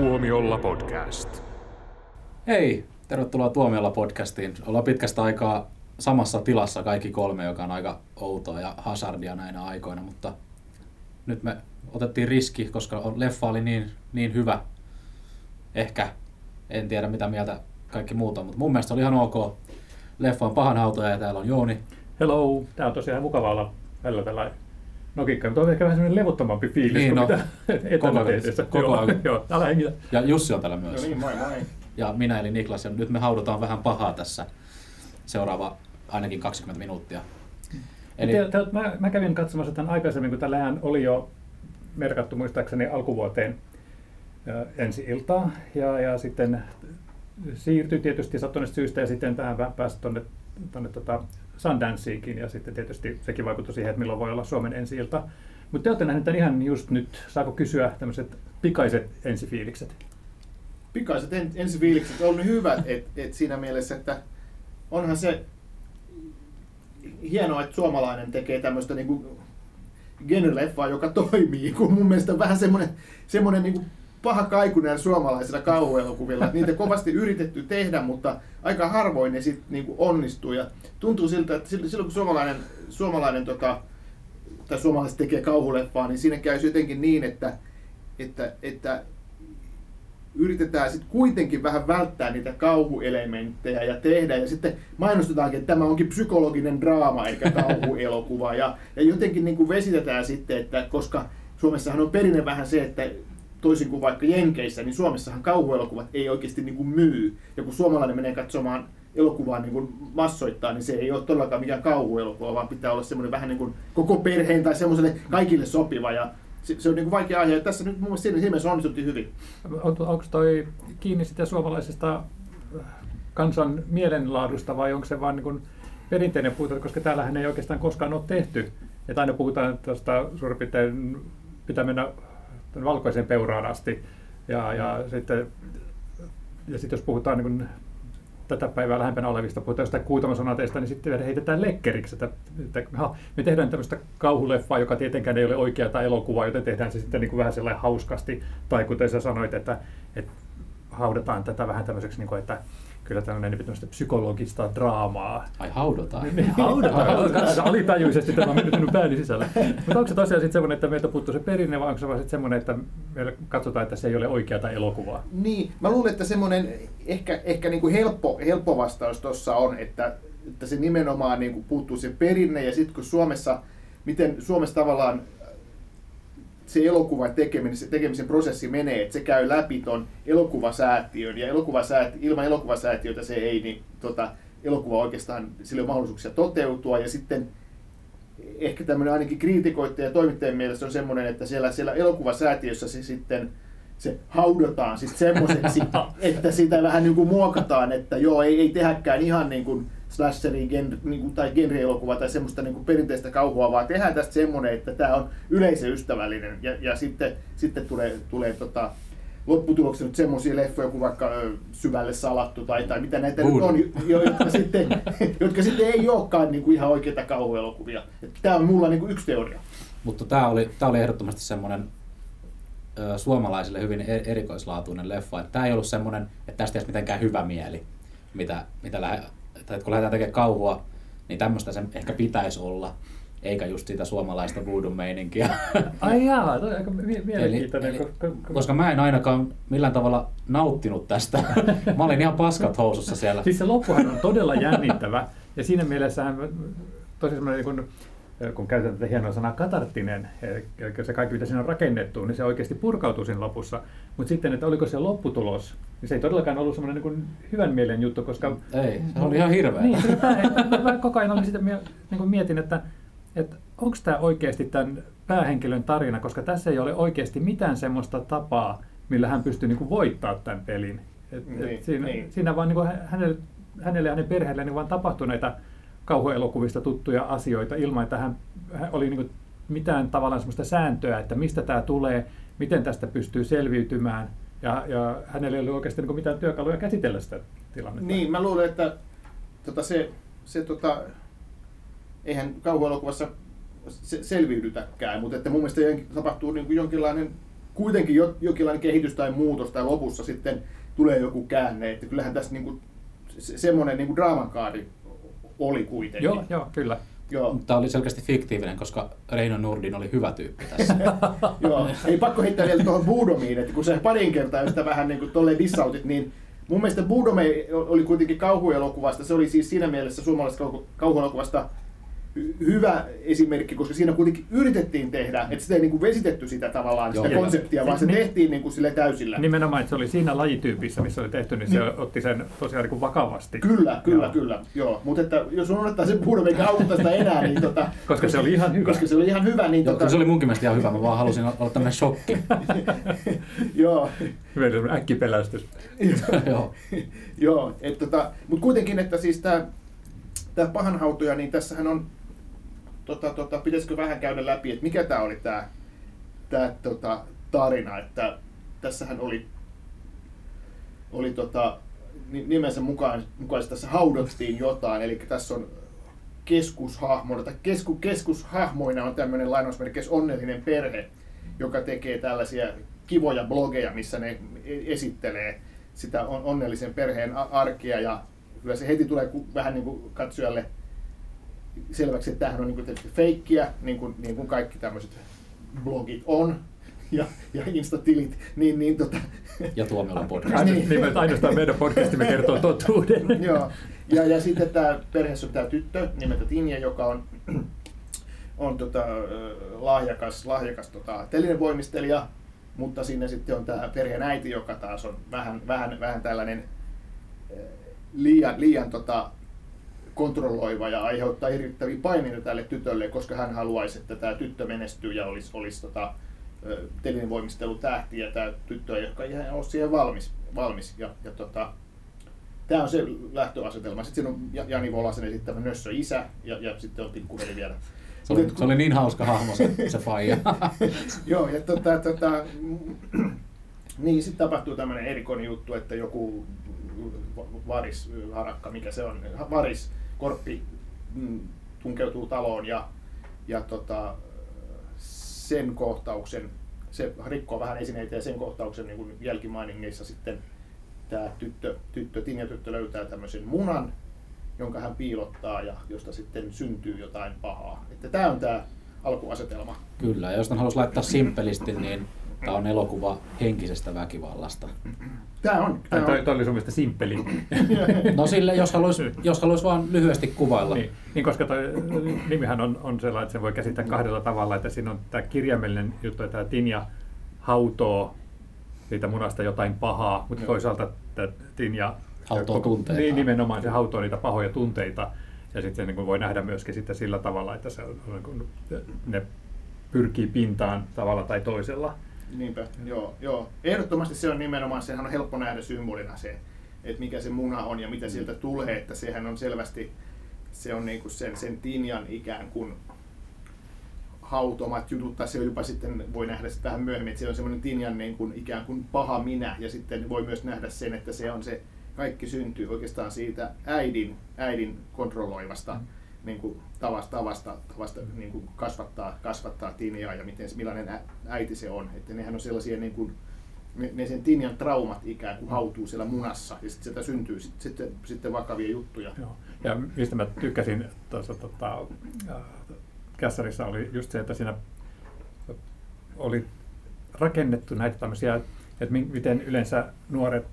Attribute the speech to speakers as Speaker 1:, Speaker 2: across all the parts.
Speaker 1: Tuomiolla podcast.
Speaker 2: Hei, tervetuloa Tuomiolla podcastiin. Ollaan pitkästä aikaa samassa tilassa kaikki kolme, joka on aika outoa ja hazardia näinä aikoina, mutta nyt me otettiin riski, koska leffa oli niin, niin hyvä. Ehkä, en tiedä mitä mieltä kaikki muut on, mutta mun mielestä oli ihan ok. Leffa on pahan autoja ja täällä on Jouni.
Speaker 3: Hello, tää on tosiaan mukava olla välillä tällä nokikka, mutta on ehkä vähän semmoinen levottomampi fiilis
Speaker 2: Niin,
Speaker 3: kuin
Speaker 2: no.
Speaker 3: mitä
Speaker 2: Koko ajan.
Speaker 3: etäteetissä.
Speaker 2: Koko
Speaker 3: Joo,
Speaker 2: ajan.
Speaker 3: Joo, älä hengitä.
Speaker 2: Ja Jussi on täällä myös.
Speaker 4: No niin, moi moi.
Speaker 2: Ja minä eli Niklas. Ja nyt me haudutaan vähän pahaa tässä seuraava ainakin 20 minuuttia.
Speaker 3: Eli... Te, te, mä, mä, kävin katsomassa tämän aikaisemmin, kun tällähän oli jo merkattu muistaakseni alkuvuoteen ä, ensi iltaa. Ja, ja sitten siirtyi tietysti sattuneesta syystä ja sitten tähän pääsi tuonne, tuonne tota Sundanceenkin ja sitten tietysti sekin vaikutti siihen, että milloin voi olla Suomen ensi ilta. Mutta te olette nähneet tämän ihan just nyt. Saako kysyä tämmöiset pikaiset ensifiilikset?
Speaker 4: Pikaiset en, ensifiilikset on hyvät et, et siinä mielessä, että onhan se hienoa, että suomalainen tekee tämmöistä niinku genre-leffaa, joka toimii, kun mun mielestä vähän semmoinen, semmoinen niinku paha kaiku näillä suomalaisilla kauhuelokuvilla. Niitä kovasti yritetty tehdä, mutta aika harvoin ne sitten niinku onnistuu. Ja tuntuu siltä, että silloin kun suomalainen, suomalainen tota, tai suomalaiset tekee kauhuleffaa, niin siinä käy jotenkin niin, että, että, että yritetään sitten kuitenkin vähän välttää niitä kauhuelementtejä ja tehdä. Ja sitten mainostetaankin, että tämä onkin psykologinen draama eikä kauhuelokuva. Ja, ja jotenkin niin kuin vesitetään sitten, että koska Suomessahan on perinne vähän se, että toisin kuin vaikka Jenkeissä, niin Suomessahan kauhuelokuvat ei oikeasti niin kuin myy. Ja kun suomalainen menee katsomaan elokuvaa niin kuin massoittaa, niin se ei ole todellakaan mikään kauhuelokuva, vaan pitää olla semmoinen vähän niin kuin koko perheen tai semmoiselle kaikille sopiva. Ja se, se on niin kuin vaikea aihe. Ja tässä nyt mun mielestä siinä mielessä onnistuttiin hyvin.
Speaker 3: On- Onko toi kiinni sitä suomalaisesta kansan mielenlaadusta vai onko se vaan niin perinteinen puhuta, koska täällähän ei oikeastaan koskaan ole tehty. Että aina puhutaan tuosta suurin piirtein pitää mennä valkoiseen peuraan asti. Ja, ja sitten ja sit jos puhutaan niin tätä päivää lähempänä olevista, puhutaan jostain kuutamasonateista, niin sitten heitetään lekkeriksi, että, että me tehdään tämmöistä kauhuleffaa, joka tietenkään ei ole oikea tai elokuva, joten tehdään se sitten niin kuin vähän sellainen hauskasti, tai kuten sä sanoit, että, että haudataan tätä vähän tämmöiseksi, niin kuin, että kyllä tämmöinen tämmöistä psykologista draamaa.
Speaker 2: Ai haudotaan.
Speaker 3: Niin, haudataan. Alitajuisesti tämä on mennyt minun pääni sisällä. Mutta onko se tosiaan sitten semmoinen, että meiltä puuttuu se perinne, vai onko se vaan sitten semmoinen, että meillä katsotaan, että se ei ole oikeata elokuvaa?
Speaker 4: Niin, mä luulen, että semmoinen ehkä, ehkä niin kuin helppo, helppo vastaus tuossa on, että, että se nimenomaan niin kuin puuttuu se perinne ja sitten kun Suomessa, miten Suomessa tavallaan se elokuvan tekeminen, se tekemisen prosessi menee, että se käy läpi ton elokuvasäätiön. Ja elokuvasääti, ilman elokuvasäätiötä se ei, niin tota, elokuva oikeastaan, sillä on mahdollisuuksia toteutua. Ja sitten ehkä tämmöinen ainakin kriitikoitteen ja toimittajien mielestä on semmoinen, että siellä, siellä elokuvasäätiössä se sitten se haudotaan siis semmoiseksi, että sitä vähän niin kuin muokataan, että joo, ei, ei tehäkään ihan niin kuin slasherin gen, niin kuin, tai genre-elokuva tai semmoista niin kuin perinteistä kauhua, vaan tehdään tästä semmoinen, että tämä on yleisöystävällinen ja, ja sitten, sitten tulee, tulee tota, lopputuloksena nyt semmoisia leffoja kuin vaikka ö, Syvälle salattu tai, tai mitä näitä nyt on, jo- jotka sitten, jotka sitten ei olekaan niin kuin ihan oikeita kauhuelokuvia. Tämä on mulla niin kuin yksi teoria.
Speaker 2: Mutta tämä oli, tää oli ehdottomasti semmoinen ö, suomalaisille hyvin e- erikoislaatuinen leffa. Tämä ei ollut semmoinen, että tästä ei mitenkään hyvä mieli, mitä, mitä lähe, tai että kun lähdetään tekemään kauhua, niin tämmöistä sen ehkä pitäisi olla, eikä just sitä suomalaista voodoo-meininkiä.
Speaker 3: Ai jaa, toi on aika mie- mielenkiintoinen.
Speaker 2: eli,
Speaker 3: ko-
Speaker 2: koska mä en ainakaan millään tavalla nauttinut tästä. mä olin ihan paskat housussa siellä.
Speaker 3: Siis se loppuhan on todella jännittävä. Ja siinä mielessähän tosi semmoinen, niin kun, kun käytetään tätä hienoa sanaa katarttinen, eli se kaikki mitä siinä on rakennettu, niin se oikeasti purkautuu siinä lopussa. Mutta sitten, että oliko se lopputulos, niin se ei todellakaan ollut semmoinen niin hyvän mielen juttu, koska...
Speaker 2: Ei, se oli ihan hirveä.
Speaker 3: Niin, mä, koko ajan olin sitä, niin kuin mietin, että, että onko tämä oikeasti tämän päähenkilön tarina, koska tässä ei ole oikeasti mitään semmoista tapaa, millä hän pystyy niin kuin voittaa tämän pelin. Et,
Speaker 4: Niin,
Speaker 3: et siinä,
Speaker 4: niin.
Speaker 3: siinä vaan niin kuin hänelle, hänelle ja hänen perheelleen niin vaan tapahtui näitä kauhuelokuvista tuttuja asioita ilman, että hän, hän oli niin kuin mitään tavallaan semmoista sääntöä, että mistä tämä tulee, miten tästä pystyy selviytymään. Ja, ja hänellä ei ollut oikeasti niin mitään työkaluja käsitellä sitä tilannetta.
Speaker 4: Niin, mä luulen, että tota, se, se tota, eihän kauhuelokuvassa se, selviydytäkään, mutta että mun mielestä tapahtuu niin kuin jonkinlainen kuitenkin jo, jokinlainen kehitys tai muutos tai lopussa sitten tulee joku käänne, että kyllähän tässä niin kuin, se, semmoinen niin kuin draamankaari oli kuitenkin.
Speaker 3: Joo, joo, kyllä.
Speaker 4: Joo.
Speaker 2: Tämä oli selkeästi fiktiivinen, koska Reino Nurdin oli hyvä tyyppi tässä.
Speaker 4: Joo. Ei pakko heittää vielä tuohon Budomiin, että kun sä parin kertaa sitä vähän niin kuin tolleen dissautit, niin mun mielestä Budome oli kuitenkin kauhuelokuvasta, se oli siis siinä mielessä suomalaisesta kauhu- kauhuelokuvasta hyvä esimerkki, koska siinä kuitenkin yritettiin tehdä, että sitä ei niin kuin vesitetty sitä tavallaan, sitä
Speaker 2: Joo.
Speaker 4: konseptia, vaan se
Speaker 3: Niin-
Speaker 4: tehtiin niin kuin sille täysillä.
Speaker 3: Nimenomaan, että se oli siinä lajityypissä, missä oli tehty, niin se
Speaker 4: Niin.
Speaker 3: otti sen tosiaan niin kuin vakavasti.
Speaker 4: Kyllä, kyllä,
Speaker 3: Joo.
Speaker 4: kyllä. Joo. Mutta että jos unohtaa sen Budome eikä auta sitä enää, niin tota,
Speaker 3: Koska se oli ihan hyvä.
Speaker 4: Koska se oli ihan hyvä, niin
Speaker 2: Joo,
Speaker 4: tota,
Speaker 2: se oli munkin mielestä ihan hyvä, mä vaan halusin olla tämmöinen shokki.
Speaker 4: joo.
Speaker 3: Hyvä semmoinen äkkipelästys.
Speaker 2: Joo.
Speaker 4: Joo, et tota, mutta kuitenkin, että siis tämä pahanhautoja, niin tässähän on, tota, tota, pitäisikö vähän käydä läpi, että mikä tämä oli tämä tää, tota, tarina, että tässähän oli, oli tota, ni- nimensä mukaan, mukaisesti tässä haudottiin jotain, eli tässä on keskushahmona, tai kesku, keskushahmoina on tämmöinen lainausmerkeissä onnellinen perhe, joka tekee tällaisia kivoja blogeja, missä ne e- esittelee sitä on, onnellisen perheen arkea, ja kyllä se heti tulee vähän niin kuin katsojalle selväksi, että tämähän on niin kuin tietysti feikkiä, niin kuin, niin kuin kaikki tämmöiset blogit on, ja, ja instatilit, niin, niin tota,
Speaker 2: Ja Tuomiolla podcast.
Speaker 4: Niin.
Speaker 3: niin. ainoastaan meidän podcastimme kertoo totuuden.
Speaker 4: Joo. Ja, ja sitten tämä perheessä on tämä tyttö nimeltä Tinja, joka on, on tota, lahjakas, lahjakas tota, telinevoimistelija, mutta siinä sitten on tämä perheen äiti, joka taas on vähän, vähän, vähän tällainen liian, liian tota, kontrolloiva ja aiheuttaa hirvittäviä paineita tälle tytölle, koska hän haluaisi, että tämä tyttö menestyy ja olisi, olisi tota, ö, telinevoimistelutähti ja tämä tyttö ei ehkä ihan ole siihen valmis. valmis. Ja, ja tota, Tämä on se lähtöasetelma. Sitten siinä on Ja- Jani Volasen esittämä Nössö isä ja, ja sitten on pikkuveli vielä.
Speaker 2: Se oli, se oli niin hauska hahmo se, se faija.
Speaker 4: Joo, ja tota, tota, niin sitten tapahtuu tämmöinen erikoinen juttu, että joku va- varis, harakka, mikä se on, varis, korppi mm, tunkeutuu taloon ja, ja tota, sen kohtauksen, se rikkoo vähän esineitä ja sen kohtauksen niin jälkimainingeissa sitten tämä tyttö, tyttö, Tinja tyttö löytää tämmöisen munan, jonka hän piilottaa ja josta sitten syntyy jotain pahaa. Että tämä on tämä alkuasetelma.
Speaker 2: Kyllä, ja jos haluaisi laittaa simppelisti, niin tämä on elokuva henkisestä väkivallasta.
Speaker 4: Tämä on, tää
Speaker 3: toi,
Speaker 4: on
Speaker 3: toi oli sun mielestä simppeli.
Speaker 2: No sille, jos haluaisi, jos haluaisi vaan lyhyesti kuvailla.
Speaker 3: Niin, niin, koska toi nimihän on, on sellainen, että sen voi käsittää kahdella tavalla, että siinä on tämä kirjaimellinen juttu, että tämä Tinja hautoo siitä munasta jotain pahaa, mutta
Speaker 4: Joo.
Speaker 3: toisaalta tämä Tinja
Speaker 2: Hautoo tunteita.
Speaker 3: Niin, nimenomaan se hautoo niitä pahoja tunteita. Ja sitten niin voi nähdä myöskin sitten sillä tavalla, että se on, niin kuin, ne pyrkii pintaan tavalla tai toisella.
Speaker 4: Niinpä, joo, joo. Ehdottomasti se on nimenomaan, sehän on helppo nähdä symbolina se, että mikä se muna on ja mitä sieltä tulee, että sehän on selvästi, se on niinku sen, sen Tinjan ikään kuin hautomat jutut, tai se jopa sitten, voi nähdä sitä vähän myöhemmin, että se on semmoinen Tinjan niin kuin, ikään kuin paha minä, ja sitten voi myös nähdä sen, että se on se, kaikki syntyy oikeastaan siitä äidin, äidin kontrolloivasta
Speaker 3: Mm.
Speaker 4: Niin kuin, tavasta, tavasta, tavasta niin kuin kasvattaa, kasvattaa Tinjaa ja miten, millainen äiti se on. Että nehän on sellaisia, niin kuin, ne, ne sen Tinjan traumat ikään kuin hautuu siellä munassa, ja sitten sieltä syntyy sit, sitten, sitten vakavia juttuja.
Speaker 3: Joo. Ja mistä mä tykkäsin tuossa tota, Kässärissä oli just se, että siinä oli rakennettu näitä tämmöisiä, että mi- miten yleensä nuoret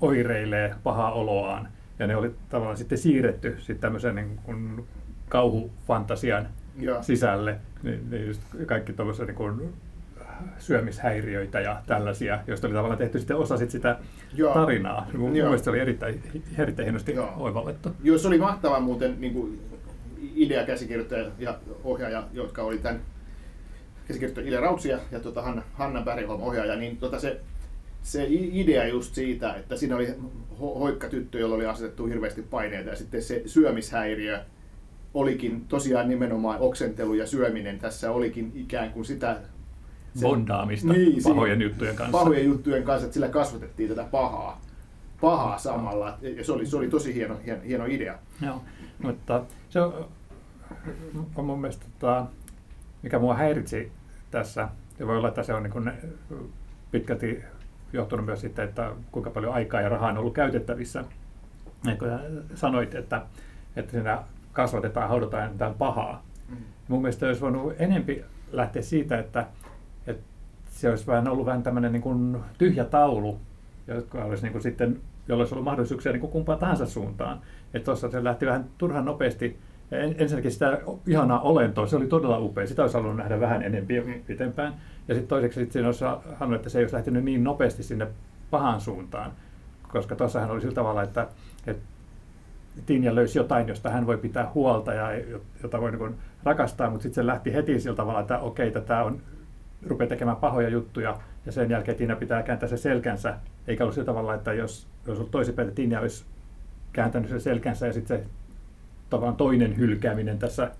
Speaker 3: oireilee pahaa oloaan. Ja ne oli tavallaan sitten siirretty sitten tämmöisen niin kuin kauhufantasian
Speaker 4: Joo.
Speaker 3: sisälle. Niin, niin just kaikki tuommoisia niin kuin syömishäiriöitä ja tällaisia, joista oli tavallaan tehty sitten osa sit sitä
Speaker 4: Joo.
Speaker 3: tarinaa. Mun,
Speaker 4: Joo.
Speaker 3: mielestä se oli erittäin, erittäin hienosti
Speaker 4: Joo.
Speaker 3: oivallettu.
Speaker 4: Joo, se oli mahtava muuten niin kuin idea käsikirjoittaja ja ohjaaja, jotka oli tämän käsikirjoittaja Ile Rautsi ja, ja tota Hanna, Hanna Bergholm ohjaaja, niin tota se, se idea just siitä, että siinä oli ho- hoikka tyttö, jolla oli asetettu hirveästi paineita ja sitten se syömishäiriö olikin tosiaan nimenomaan oksentelu ja syöminen tässä olikin ikään kuin sitä
Speaker 3: Bondaamista
Speaker 4: Niin,
Speaker 3: pahojen juttujen kanssa.
Speaker 4: pahojen juttujen kanssa, että sillä kasvatettiin tätä pahaa, pahaa samalla. Ja se oli, se oli tosi hieno, hieno, hieno idea.
Speaker 3: Joo, mutta se on, on mun mielestä, tota, mikä mua häiritsi tässä ja voi olla, että se on niin kuin pitkälti johtunut myös sitten, että kuinka paljon aikaa ja rahaa on ollut käytettävissä. Ja kun sanoit, että, että siinä kasvatetaan ja haudataan jotain pahaa. Mm. Mun mielestä olisi voinut enempi lähteä siitä, että, että se olisi vähän ollut vähän tämmöinen niin kuin tyhjä taulu, joka olisi niin kuin sitten, jolla olisi ollut mahdollisuuksia niin kuin kumpaan tahansa suuntaan. Että tuossa se lähti vähän turhan nopeasti. Ensinnäkin sitä ihanaa olentoa, se oli todella upea. Sitä olisi halunnut nähdä vähän mm. pitempään. Ja sitten toiseksi sit siinä olisi halunnut, että se ei olisi lähtenyt niin nopeasti sinne pahaan suuntaan. Koska tuossahan oli sillä tavalla, että, että Tinja löysi jotain, josta hän voi pitää huolta ja jota voi niin rakastaa, mutta sitten se lähti heti sillä tavalla, että okei, tämä on rupeaa tekemään pahoja juttuja ja sen jälkeen Tinja pitää kääntää se selkänsä, eikä ollut sillä tavalla, että jos, jos toisinpäin, että Tinja olisi kääntänyt sen selkänsä ja sitten se tavallaan toinen hylkääminen tässä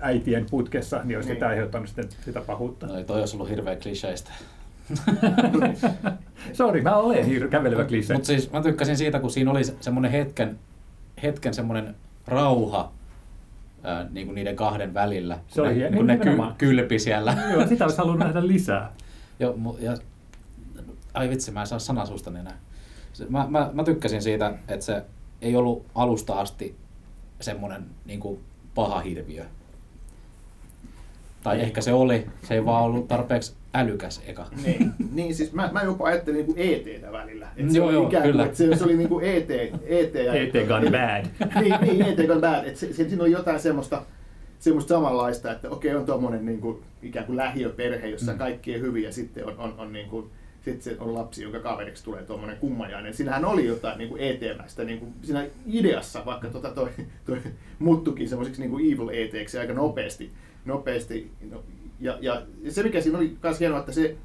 Speaker 3: äitien putkessa, niin olisi niin. sitä aiheuttanut sitten sitä pahuutta.
Speaker 2: No, toi olisi ollut hirveän kliseistä.
Speaker 3: Sori, mä olen hir- kävelevä klise.
Speaker 2: Mutta siis mä tykkäsin siitä, kun siinä oli semmoinen hetken, hetken semmoinen rauha, ää, niin kuin niiden kahden välillä.
Speaker 3: Se oli
Speaker 2: hieno. Kun ne ky- kylpi siellä.
Speaker 3: Joo, sitä olisi halunnut nähdä lisää.
Speaker 2: Joo, ja, ai vitsi, mä en saa sanasustani enää. Mä, mä, mä tykkäsin siitä, että se ei ollut alusta asti semmoinen niin kuin paha hirviö. Tai ehkä se oli, se ei vaan ollut tarpeeksi älykäs eka.
Speaker 4: Niin, niin siis mä, mä jopa ajattelin niin kuin ET-tä välillä. Et se joo, joo, ikään kyllä. Se, se oli niin kuin ET, ET,
Speaker 3: ja, ET gone bad.
Speaker 4: niin, niin, ET gone bad. Et se, se, siinä oli jotain semmoista, semmoista samanlaista, että okei on tuommoinen niin kuin, ikään kuin lähiöperhe, jossa mm. kaikki on hyvin ja sitten on, on, on niin kuin, sitten se on lapsi, jonka kaveriksi tulee tuommoinen kummajainen. Siinähän oli jotain niin ET-mäistä niin kuin siinä ideassa, vaikka tota toi, toi muuttukin semmoiseksi niin evil ET aika nopeasti. nopeasti. No, ja, ja se mikä siinä oli myös hienoa, että se,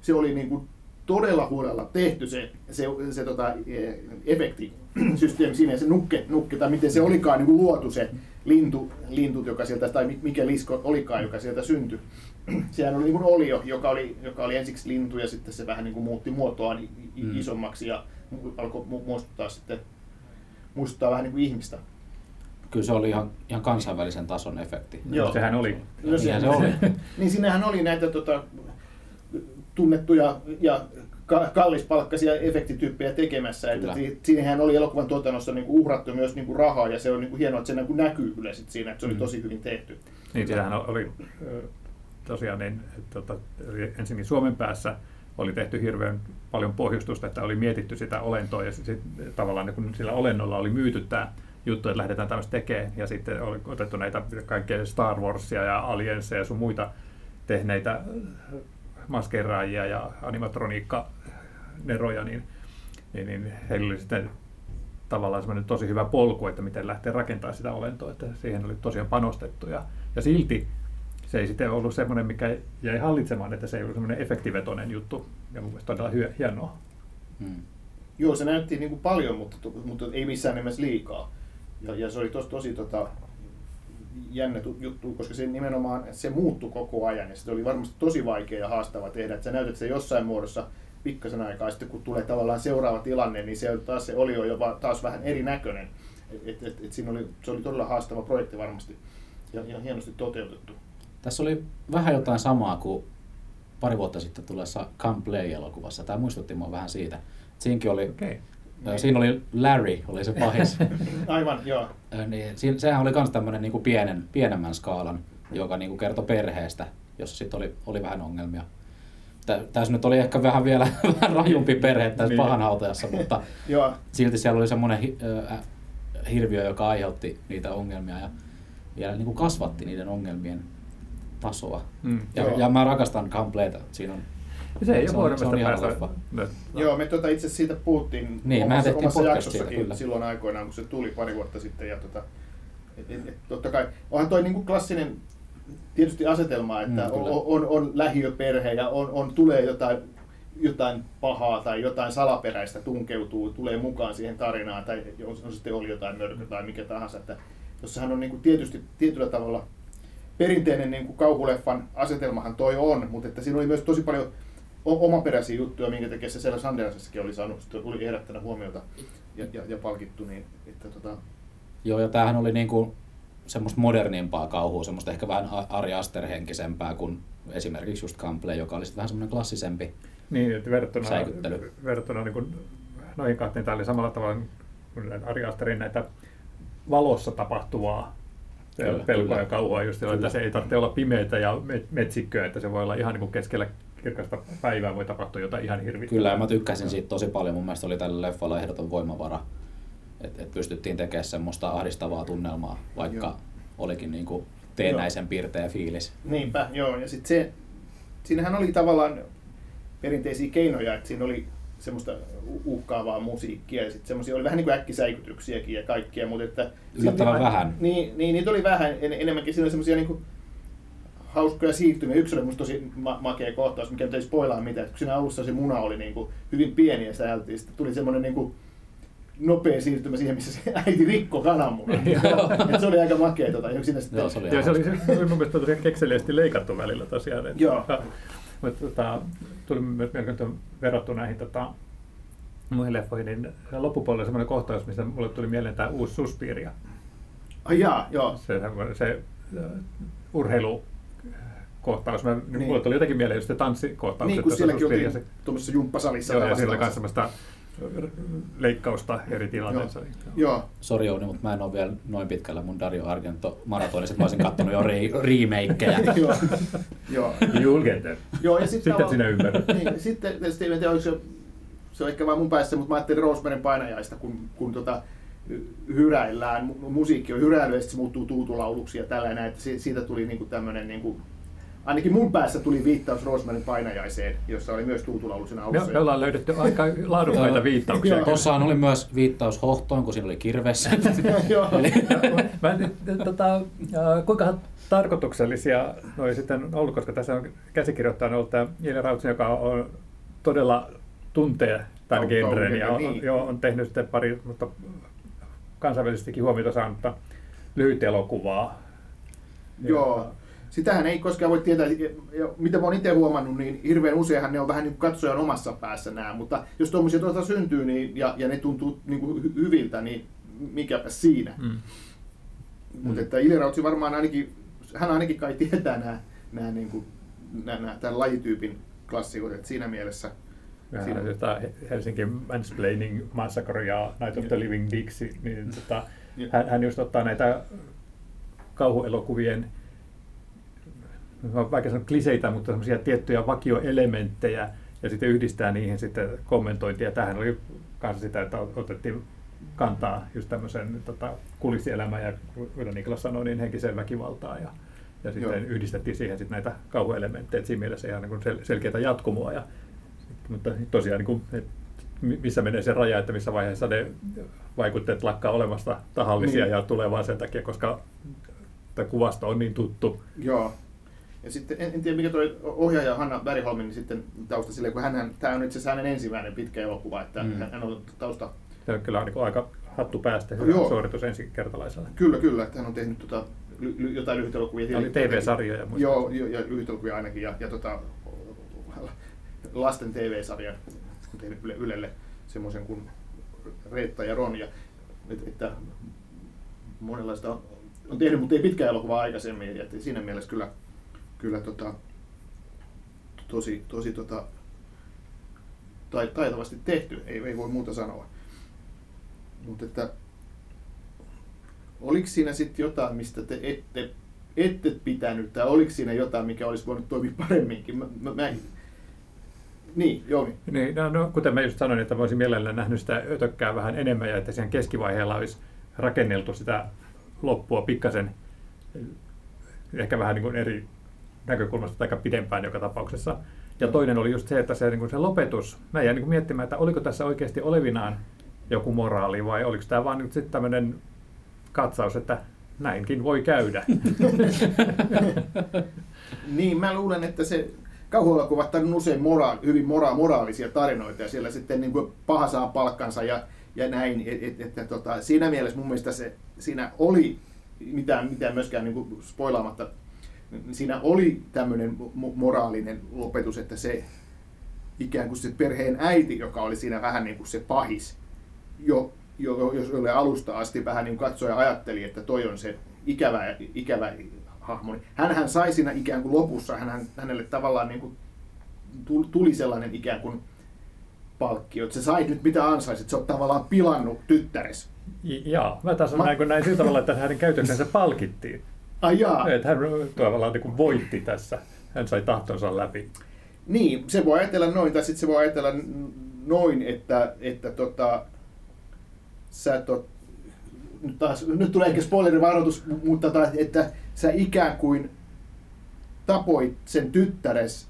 Speaker 4: se oli niin kuin todella huolella tehty se, se, se tota, e, efektisysteemi siinä, se nukke, nukke, tai miten se olikaan niin kuin luotu se lintu, lintu, joka sieltä, tai mikä lisko olikaan, joka sieltä syntyi. Sehän oli niin kuin olio, joka oli, joka oli ensiksi lintu ja sitten se vähän niin kuin muutti muotoaan mm. isommaksi ja alkoi muistuttaa sitten muistuttaa vähän niin kuin ihmistä.
Speaker 2: Kyllä se oli ihan, ihan kansainvälisen tason efekti.
Speaker 3: Joo. Sehän oli.
Speaker 2: No, se, se oli.
Speaker 4: niin sinnehän oli näitä tota, tunnettuja ja kallispalkkaisia efektityyppejä tekemässä. Että siinähän oli elokuvan tuotannossa niin kuin uhrattu myös niin kuin rahaa ja se on niin kuin hienoa, että se niin kuin näkyy kyllä sit siinä, että se oli mm. tosi hyvin tehty.
Speaker 3: Niin, siinähän oli tosiaan niin, että ensinnäkin Suomen päässä oli tehty hirveän paljon pohjustusta, että oli mietitty sitä olentoa ja sit, tavallaan niin kun sillä olennolla oli myyty tämä juttu, että lähdetään tämmöistä tekemään ja sitten oli otettu näitä kaikkea Star Warsia ja Aliensia ja sun muita tehneitä maskeraajia ja animatroniikka-neroja, niin, niin, niin heillä oli sitten tavallaan semmoinen tosi hyvä polku, että miten lähtee rakentamaan sitä olentoa, että siihen oli tosiaan panostettu. Ja, ja silti se ei sitten ollut semmoinen, mikä jäi hallitsemaan, että se ei ollut semmoinen efektivetoinen juttu, ja mun mielestä todella hienoa.
Speaker 4: Hmm. Joo, se näytti niin kuin paljon, mutta, mutta ei missään nimessä liikaa. Ja, ja se oli tosi, tosi tota, jännä juttu, koska se nimenomaan se muuttui koko ajan ja se oli varmasti tosi vaikea ja haastava tehdä. Että sä näytät se jossain muodossa pikkasen aikaa, sitten kun tulee tavallaan seuraava tilanne, niin se taas se oli jo taas vähän erinäköinen. Et, et, et siinä oli, se oli todella haastava projekti varmasti ja, ja hienosti toteutettu.
Speaker 2: Tässä oli vähän jotain samaa kuin pari vuotta sitten tulleessa Come Play-elokuvassa. Tämä muistutti minua vähän siitä. Siinkin oli okay. Niin. Siinä oli Larry, oli se pahis.
Speaker 4: Aivan, joo.
Speaker 2: Niin, sehän oli myös tämmöinen niin pienen, pienemmän skaalan, joka niin kuin kertoi perheestä, jossa sitten oli, oli vähän ongelmia. Tässä nyt oli ehkä vähän vielä vähän rajumpi perhe tässä niin. pahanhautajassa, mutta silti siellä oli semmoinen äh, hirviö, joka aiheutti niitä ongelmia ja vielä niin kuin kasvatti niiden ongelmien tasoa. Mm, ja, ja mä rakastan Compleeta. Siinä on
Speaker 3: se ei ole huonommasta päästä.
Speaker 4: Joo, me tuota itse siitä puhuttiin
Speaker 2: niin,
Speaker 4: omassa, omassa jaksossakin kyllä. silloin aikoinaan, kun se tuli pari vuotta sitten. Ja tota, et, et, et, totta kai, onhan toi niinku klassinen tietysti asetelma, että mm, on, on, on lähiöperhe ja on, on, tulee jotain, jotain pahaa tai jotain salaperäistä tunkeutuu, tulee mukaan siihen tarinaan, tai on, on sitten oli jotain mörkö tai mikä tahansa. Että jossahan on niinku tietysti tietyllä tavalla perinteinen niin kuin kauhuleffan asetelmahan toi on, mutta että siinä oli myös tosi paljon omaperäisiä juttuja, minkä takia se siellä Sandersissakin oli saanut, oli herättänyt huomiota ja, ja, ja palkittu. Niin, että, tota...
Speaker 2: Joo, ja tämähän oli niin kuin semmoista modernimpaa kauhua, semmoista ehkä vähän Ari Aster-henkisempää kuin esimerkiksi just Gamble, joka oli sitten vähän semmoinen klassisempi.
Speaker 3: Niin, että verrattuna,
Speaker 2: Säikyttely.
Speaker 3: verrattuna niin kuin noihin kahteen, tämä oli samalla tavalla kuin Ari Asterin näitä valossa tapahtuvaa
Speaker 2: Kyllä,
Speaker 3: pelkoa
Speaker 2: kyllä.
Speaker 3: ja kauhua, just sillä,
Speaker 2: Kyllä.
Speaker 3: että se ei tarvitse olla pimeitä ja met- metsikköä, että se voi olla ihan niin kuin keskellä kirkasta päivää voi tapahtua jotain ihan hirvittävää.
Speaker 2: Kyllä, ja mä tykkäsin siitä tosi paljon. Mun mielestä oli tällä leffalla ehdoton voimavara. Että et pystyttiin tekemään semmoista ahdistavaa tunnelmaa, vaikka
Speaker 4: Joo.
Speaker 2: olikin niinku teennäisen piirteä fiilis.
Speaker 4: Niinpä, joo. Ja sitten se, siinähän oli tavallaan perinteisiä keinoja, että siinä oli semmoista uhkaavaa musiikkia ja sitten semmoisia oli vähän niin kuin äkkisäikytyksiäkin ja kaikkia, mutta että...
Speaker 2: Yllättävän vähän.
Speaker 4: Niin, niin, niitä oli vähän, en, enemmänkin siinä oli semmoisia niin hauskoja siirtymiä. Yksi oli musta tosi ma- makea kohtaus, mikä nyt ei spoilaa mitään, että kun siinä alussa se muna oli niin kuin hyvin pieni ja sitä sitten tuli semmoinen niin kuin nopea siirtymä siihen, missä se äiti rikko kananmunan. Et se oli aika makea. Tota, ja siinä sitten,
Speaker 2: Joo, se oli
Speaker 3: Joo, se oli, se oli mun mielestä tosi kekseliästi leikattu välillä tosiaan. Että,
Speaker 4: Joo.
Speaker 3: Mutta tota, tuli myös melkein verrattu näihin tota, muihin leffoihin, niin loppupuolella semmoinen kohtaus, missä mulle tuli mieleen tämä uusi Suspiria.
Speaker 4: Ai jaa, joo.
Speaker 3: Se, semmoinen- se äh, urheilu kohtaus. Mä, niin. Mulle tuli jotenkin mieleen just se tanssikohtaus.
Speaker 4: Niin kuin sielläkin oltiin tuommoisessa jumppasalissa.
Speaker 3: Joo, ja oli myös semmoista leikkausta eri tilanteissa.
Speaker 4: Joo,
Speaker 2: Sori Jouni, mutta mä en ole vielä noin pitkällä mun Dario Argento maratonissa. Mä olisin kattonut jo re- remakeja.
Speaker 4: joo, joo.
Speaker 3: You'll get there.
Speaker 4: joo ja sitten
Speaker 3: Sitten sinä ymmärrät.
Speaker 4: Niin, sitten, sitten en tiedä, se, se on ehkä vain mun päässä, mutta mä ajattelin Rosemarin painajaista, kun, kun tota, hyräillään, mu- musiikki on hyräily ja sitten se muuttuu tuutulauluksi ja tällainen, että si- siitä tuli niinku tämmöinen, niinku, ainakin mun päässä tuli viittaus Rosemarin painajaiseen, jossa oli myös tuutulaulu siinä
Speaker 3: Me,
Speaker 4: alussa.
Speaker 3: me ollaan löydetty aika laadukkaita viittauksia.
Speaker 2: Tossahan oli myös viittaus Hohtoon, kun siinä oli kirves.
Speaker 4: Joo.
Speaker 3: Mä en, nyt, tota, kuinka tarkoituksellisia noi sitten ollut, koska tässä on käsikirjoittajana ollut tämä Rautsen, joka on todella tuntee tämän genren ja on,
Speaker 4: niin.
Speaker 3: jo, on tehnyt sitten pari mutta kansainvälisestikin huomiota saanutta lyhyt elokuvaa.
Speaker 4: Joo. Sitähän ei koskaan voi tietää, ja mitä mä oon itse huomannut, niin hirveän useinhan ne on vähän niin katsojan omassa päässä nämä, mutta jos tuommoisia tuota syntyy niin, ja, ja ne tuntuu niin kuin hy- hyviltä, niin mikäpä siinä.
Speaker 3: Mm.
Speaker 4: Mutta että Ili Rautsi varmaan ainakin, hän ainakin kai tietää nämä, nämä, niin kuin, nämä, nämä tämän lajityypin klassikot, että siinä mielessä.
Speaker 3: Vähän
Speaker 4: Siinä-
Speaker 3: jota Helsinki Mansplaining Massacre ja Night of the. Living Dixie, niin tota,
Speaker 4: Joo.
Speaker 3: hän, hän just ottaa näitä kauhuelokuvien on vaikea sanoa kliseitä, mutta semmoisia tiettyjä vakioelementtejä ja sitten yhdistää niihin sitten kommentointia. Tähän oli kanssa sitä, että otettiin kantaa just tämmöisen tota, kulissielämään ja kuten Niklas sanoi, niin henkiseen väkivaltaan ja, ja sitten
Speaker 4: Joo.
Speaker 3: yhdistettiin siihen sitten näitä kauhuelementtejä, siinä mielessä ihan niin sel- selkeää jatkumoa. Ja, mutta tosiaan, niin kuin, mi- missä menee se raja, että missä vaiheessa ne vaikutteet lakkaa olemasta tahallisia
Speaker 4: Niin.
Speaker 3: ja tulee vain sen takia, koska tämä kuvasto on niin tuttu.
Speaker 4: Joo. Ja sitten en, en tiedä mikä toi ohjaaja Hanna Bergholmin niin sitten tausta sille, kun hän, tämä on itse asiassa hänen ensimmäinen pitkä elokuva, että
Speaker 2: Mm.
Speaker 4: hän on tausta
Speaker 3: Se on kyllä niin kuin aika hattu päästä hyvä
Speaker 4: Joo.
Speaker 3: suoritus ensikertalaisella.
Speaker 4: Kyllä, kyllä, että hän on tehnyt tota, ly, ly, jotain lyhytelokuvia.
Speaker 3: Ne oli TV-sarjoja.
Speaker 4: Joo, jo, ja lyhytelokuvia ainakin, ja, ja tota, lasten TV-sarjan on tehnyt Yle, Ylelle semmoisen kuin Reetta ja Ron, ja, et, että monenlaista on, on tehnyt, mutta ei pitkää elokuvaa aikaisemmin, ja että siinä mielessä kyllä, kyllä tota, tosi, tosi tota, tai- taitavasti tehty, ei, ei voi muuta sanoa. Mutta että oliko siinä sitten jotain, mistä te ette, ette pitänyt, tai oliko siinä jotain, mikä olisi voinut toimia paremminkin? Mä, mä, mä, niin, Jouni.
Speaker 3: Niin, no, no, kuten mä just sanoin, että mä olisin mielellään nähnyt sitä ötökkää vähän enemmän ja että siihen keskivaiheella olisi rakenneltu sitä loppua pikkasen ehkä vähän niin kuin eri näkökulmasta aika pidempään joka tapauksessa. Ja toinen oli just se, että se, niin kuin se lopetus, mä jäin niin kuin miettimään, että oliko tässä oikeasti olevinaan joku moraali vai oliko tämä vaan nyt sitten tämmöinen katsaus, että näinkin voi käydä.
Speaker 4: Niin, mä luulen, että se kauhuelokuvat on usein mora, hyvin mora, moraalisia tarinoita ja siellä sitten niin kuin paha saa palkkansa ja, ja näin. Et, et, että tota, siinä mielessä mun mielestä se, siinä oli, mitään, mitään myöskään niin kuin spoilaamatta, siinä oli tämmöinen mo- moraalinen lopetus, että se ikään kuin se perheen äiti, joka oli siinä vähän niin kuin se pahis, jo, jo, jos jolle alusta asti vähän niin katsoja ajatteli, että toi on se ikävä, ikävä hahmo, niin hänhän sai siinä ikään kuin lopussa, hän, hänelle tavallaan niin kuin tuli sellainen ikään kuin palkkio, että sä sait nyt mitä ansaisit, sä oot tavallaan pilannut tyttäres.
Speaker 3: Joo, mä taas mä... näin, näin sillä tavalla, että hänen käytöksensä palkittiin.
Speaker 4: Ai jaa.
Speaker 3: Että hän tavallaan niin kuin voitti tässä, hän sai tahtonsa läpi.
Speaker 4: Niin, se voi ajatella noin, tai sitten se voi ajatella noin, että, että tota, sä tot, nyt, taas, nyt tulee ehkä spoilerivaroitus, mutta ta, että sä ikään kuin tapoit sen tyttäres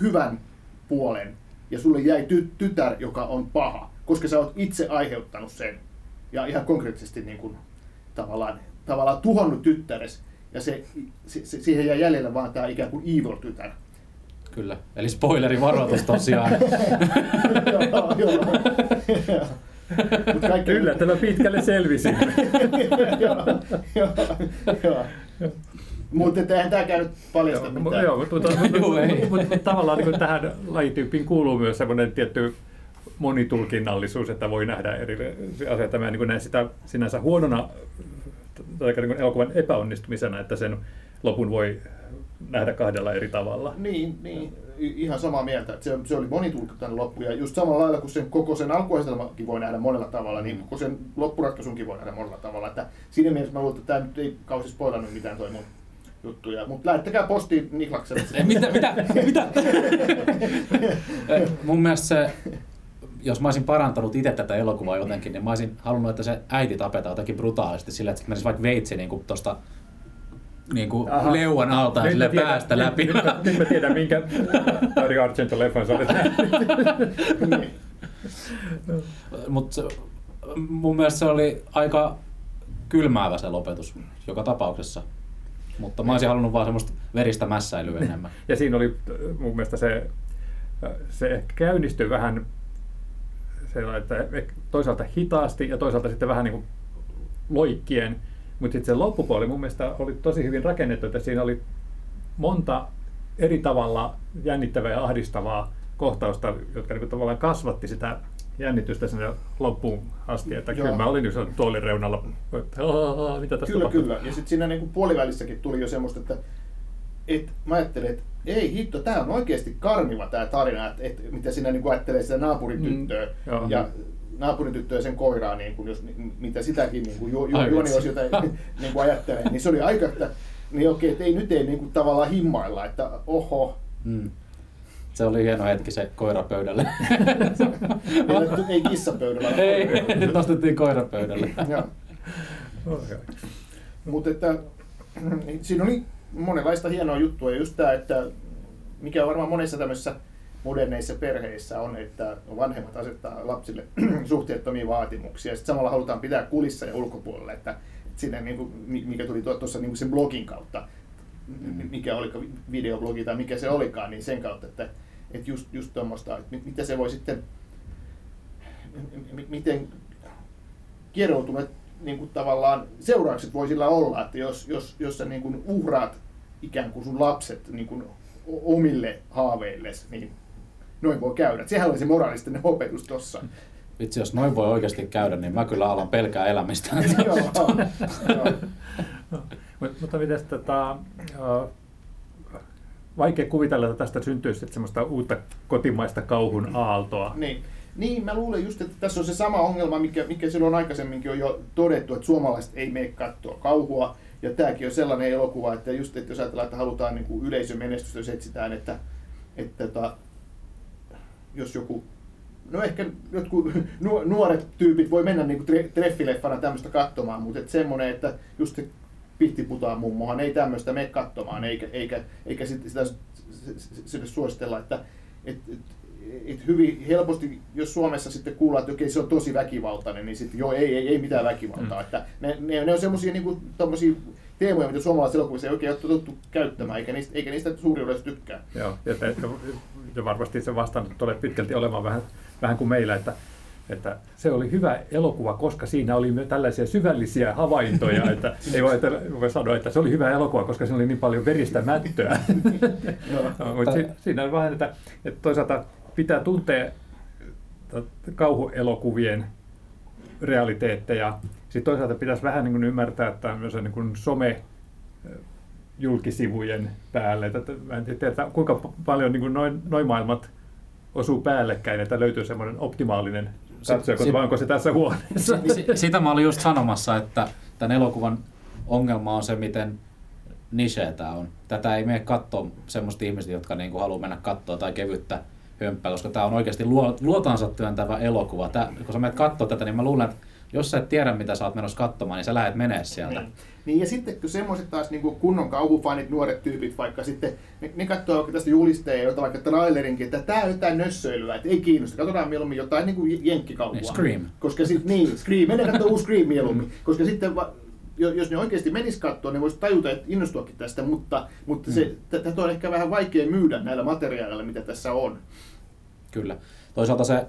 Speaker 4: hyvän puolen ja sulle jäi ty- tytär, joka on paha, koska sä oot itse aiheuttanut sen ja ihan konkreettisesti niin kuin, tavallaan, tavallaan tuhonnut tyttäres ja se, se, se, siihen jäi jäljellä vaan tämä ikään kuin evil tytär.
Speaker 2: Kyllä, eli spoilerivaroitus tosiaan.
Speaker 4: joo, joo.
Speaker 3: kaikki... Yllättävän pitkälle selvisimme.
Speaker 4: Mutta eihän tämä käynyt paljasta
Speaker 3: joo, mitään. Joo, mutta, mutta, mutta, mutta, mutta tavallaan niin tähän lajityyppiin kuuluu myös semmoinen tietty monitulkinnallisuus, että voi nähdä eri asioita. Mä niin näen sitä sinänsä huonona tai niin elokuvan epäonnistumisena, että sen lopun voi nähdä kahdella eri tavalla.
Speaker 4: Niin, niin ihan samaa mieltä. Että se, se oli monitulkintainen loppu. Ja just samalla lailla kuin sen koko sen alkuasetelmakin voi nähdä monella tavalla, niin koko sen loppuratkaisunkin voi nähdä monella tavalla. Että siinä mielessä mä luulen, että tämä nyt ei kausi spoilannut mitään toi mun juttuja. Mutta lähettäkää postiin Niklakselle.
Speaker 2: mitä? Mitä? mitä? mun mielestä se jos mä olisin parantanut itse tätä elokuvaa jotenkin, niin mä olisin halunnut, että se äiti tapetaan jotenkin brutaalisti sillä, että menisi vaikka veitsi niin kuin tosta niin kuin leuan alta ja sille päästä läpi.
Speaker 3: Nyt, nyt, nyt mä tiedän, minkä Dario Argento-leffan sä olet
Speaker 2: Mutta mun mielestä se oli aika kylmäävä se lopetus joka tapauksessa. Mutta mä olisin halunnut vaan semmoista veristä mässäilyä enemmän.
Speaker 3: Ja siinä oli mun mielestä se, se käynnistyi vähän että toisaalta hitaasti ja toisaalta sitten vähän niin kuin loikkien, mutta sitten se loppupuoli mun mielestä oli tosi hyvin rakennettu, että siinä oli monta eri tavalla jännittävää ja ahdistavaa kohtausta, jotka niin tavallaan kasvatti sitä jännitystä sinne loppuun asti. Että Joo. kyllä mä olin jo tuolin reunalla, että mitä tässä
Speaker 4: Kyllä, tapahtuu? kyllä. Ja sitten siinä niin puolivälissäkin tuli jo semmoista, että et, mä ajattelin, että ei hitto, tämä on oikeasti karmiva tämä tarina, että, että mitä siinä niin ajattelee sitä naapurityttöä mm, ja naapurityttöä ja sen koiraa, niin kuin, jos, mitä sitäkin niin kuin, ju, ju, juoniosiota niin kuin ajattelee, niin se oli aika, että niin okei, että ei, nyt ei niin kuin, tavallaan himmailla, että oho. Mm.
Speaker 2: Se oli hieno hetki se koira pöydälle.
Speaker 4: ei, ei kissa pöydällä.
Speaker 2: Ei, nyt nostettiin koira pöydälle.
Speaker 4: Mutta että siinä oli monenlaista hienoa juttua ja just tämä, että mikä on varmaan monissa tämmöisissä moderneissa perheissä on, että vanhemmat asettaa lapsille suhteettomia vaatimuksia ja sitten samalla halutaan pitää kulissa ja ulkopuolella, että sinne, niin kuin, mikä tuli tuossa niin sen blogin kautta, mm. mikä oli videoblogi tai mikä se olikaan, niin sen kautta, että, että just, just tuommoista, että mitä se voi sitten, miten kieroutuneet niin kuin tavallaan seuraukset voi sillä olla, että jos, jos, jos sä niin kuin uhraat ikään kuin sun lapset niin kuin omille haaveille, niin noin voi käydä. Sehän oli se moraalisten opetus tuossa.
Speaker 2: Vitsi, jos noin voi oikeasti käydä, niin mä kyllä alan pelkää elämistä. joo,
Speaker 3: Mutta miten tota, vaikea kuvitella, että tästä syntyisi semmoista uutta kotimaista kauhun aaltoa.
Speaker 4: Niin. Niin, mä luulen just, että tässä on se sama ongelma, mikä, mikä silloin aikaisemminkin on jo todettu, että suomalaiset ei mene katsoa kauhua. Ja tämäkin on sellainen elokuva, että just, että jos ajatellaan, että halutaan niin kuin yleisömenestystä, jos etsitään, että, että, että jos joku No ehkä jotkut nuoret tyypit voi mennä niin treffileffana tämmöistä katsomaan, mutta et semmoinen, että just se pihtiputaan mummohan ei tämmöistä mene katsomaan, eikä, eikä, eikä sitä, sitä, sitä suositella, että et, et, et hyvin helposti, jos Suomessa sitten kuullaan, että okei, se on tosi väkivaltainen, niin sitten joo, ei, ei, ei mitään väkivaltaa. Mm. Että ne, ne, ne on semmoisia niin teemoja, mitä suomalaiset elokuvissa ei oikein ole totuttu käyttämään, eikä niistä, eikä niistä suuri yleisö tykkää.
Speaker 3: Joo, ja, te, ja varmasti se vastaan tulee pitkälti olemaan vähän, vähän kuin meillä, että että se oli hyvä elokuva, koska siinä oli tällaisia syvällisiä havaintoja, että ei voi, että, voi sanoa, että se oli hyvä elokuva, koska siinä oli niin paljon veristä mättöä. no, mutta si, siinä on vähän, että, että toisaalta pitää tuntea kauhuelokuvien realiteetteja. Sitten toisaalta pitäisi vähän niin kuin ymmärtää myös niin kuin some julkisivujen päälle. Että mä en tiedä, kuinka paljon niin kuin noin, noin maailmat osuu päällekkäin, että löytyy semmoinen optimaalinen katsoja, si- vai onko se tässä huoneessa?
Speaker 2: Si- sitä mä olin just sanomassa, että tämän elokuvan ongelma on se, miten niche tämä on. Tätä ei mene katsoa semmoista ihmistä, jotka niinku haluaa mennä katsoa tai kevyttä hömppää, koska tämä on oikeasti luotansa työntävä elokuva. Tää, kun sä menet katsoa tätä, niin mä luulen, että jos sä et tiedä, mitä sä oot menossa katsomaan, niin sä lähdet menee sieltä.
Speaker 4: Niin. niin ja sitten kun semmoiset taas niin kuin kunnon kauhufanit, nuoret tyypit vaikka sitten, ne, ne katsoo vaikka tästä julisteen jotain vaikka trailerinkin, että tämä on jotain nössöilyä, että ei kiinnosta, katsotaan mieluummin jotain niin kuin jenkkikauhua.
Speaker 2: Niin, Scream.
Speaker 4: Koska sitten, niin, Scream, mennään katsoa uusi Scream mieluummin, koska sitten va, jos ne oikeasti menis katsoa, niin voisi tajuta, että innostuakin tästä, mutta, mutta se, mm. tätä on ehkä vähän vaikea myydä näillä materiaaleilla, mitä tässä on.
Speaker 2: Kyllä. Toisaalta se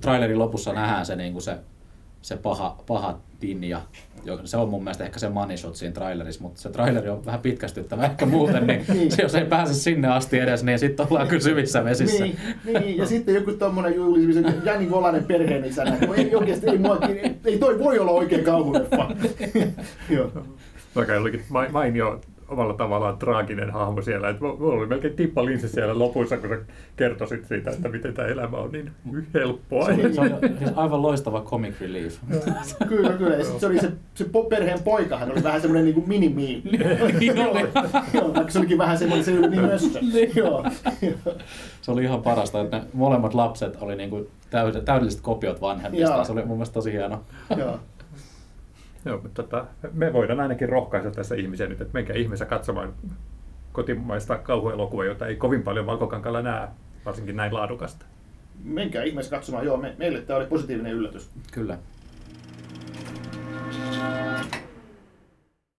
Speaker 2: trailerin lopussa nähdään se, niin kuin se se paha, paha Tinja. Se on mun mielestä ehkä se money shot siinä trailerissa, mutta se traileri on vähän pitkästyttävä ehkä muuten, niin, niin. Se, jos ei pääse sinne asti edes, niin sitten ollaan kyllä syvissä vesissä.
Speaker 4: Niin, niin. ja sitten joku tommonen juhlisemisen Jani Volanen perheen isänä, ei oikeasti, ei, mua, ei, ei toi voi olla oikein kauhuleffa.
Speaker 3: Joo. Vaikka jollakin mainio omalla tavallaan traaginen hahmo siellä. Että mulla oli melkein tippa linsi siellä lopussa, kun sä kertoisit siitä, että miten tämä elämä on niin helppoa. Se,
Speaker 2: on, se on siis aivan loistava comic relief.
Speaker 4: kyllä, kyllä. Ja se oli se, se perheen poikahan oli vähän semmoinen niin mini-miin. Joo, vaikka se olikin vähän semmoinen, se oli niin mössö. Niin. Joo.
Speaker 2: Se oli ihan parasta, että ne molemmat lapset oli niin kuin täydelliset kopiot vanhemmista. Se oli mun mielestä tosi hieno. Joo.
Speaker 3: Joo, mutta tota, me voidaan ainakin rohkaista tässä ihmisiä nyt, että menkää ihmeessä katsomaan kotimaista kauhuelokuvaa, jota ei kovin paljon valkokankalla näe, varsinkin näin laadukasta.
Speaker 4: Menkää ihmeessä katsomaan, joo, me, meille tämä oli positiivinen yllätys.
Speaker 2: Kyllä.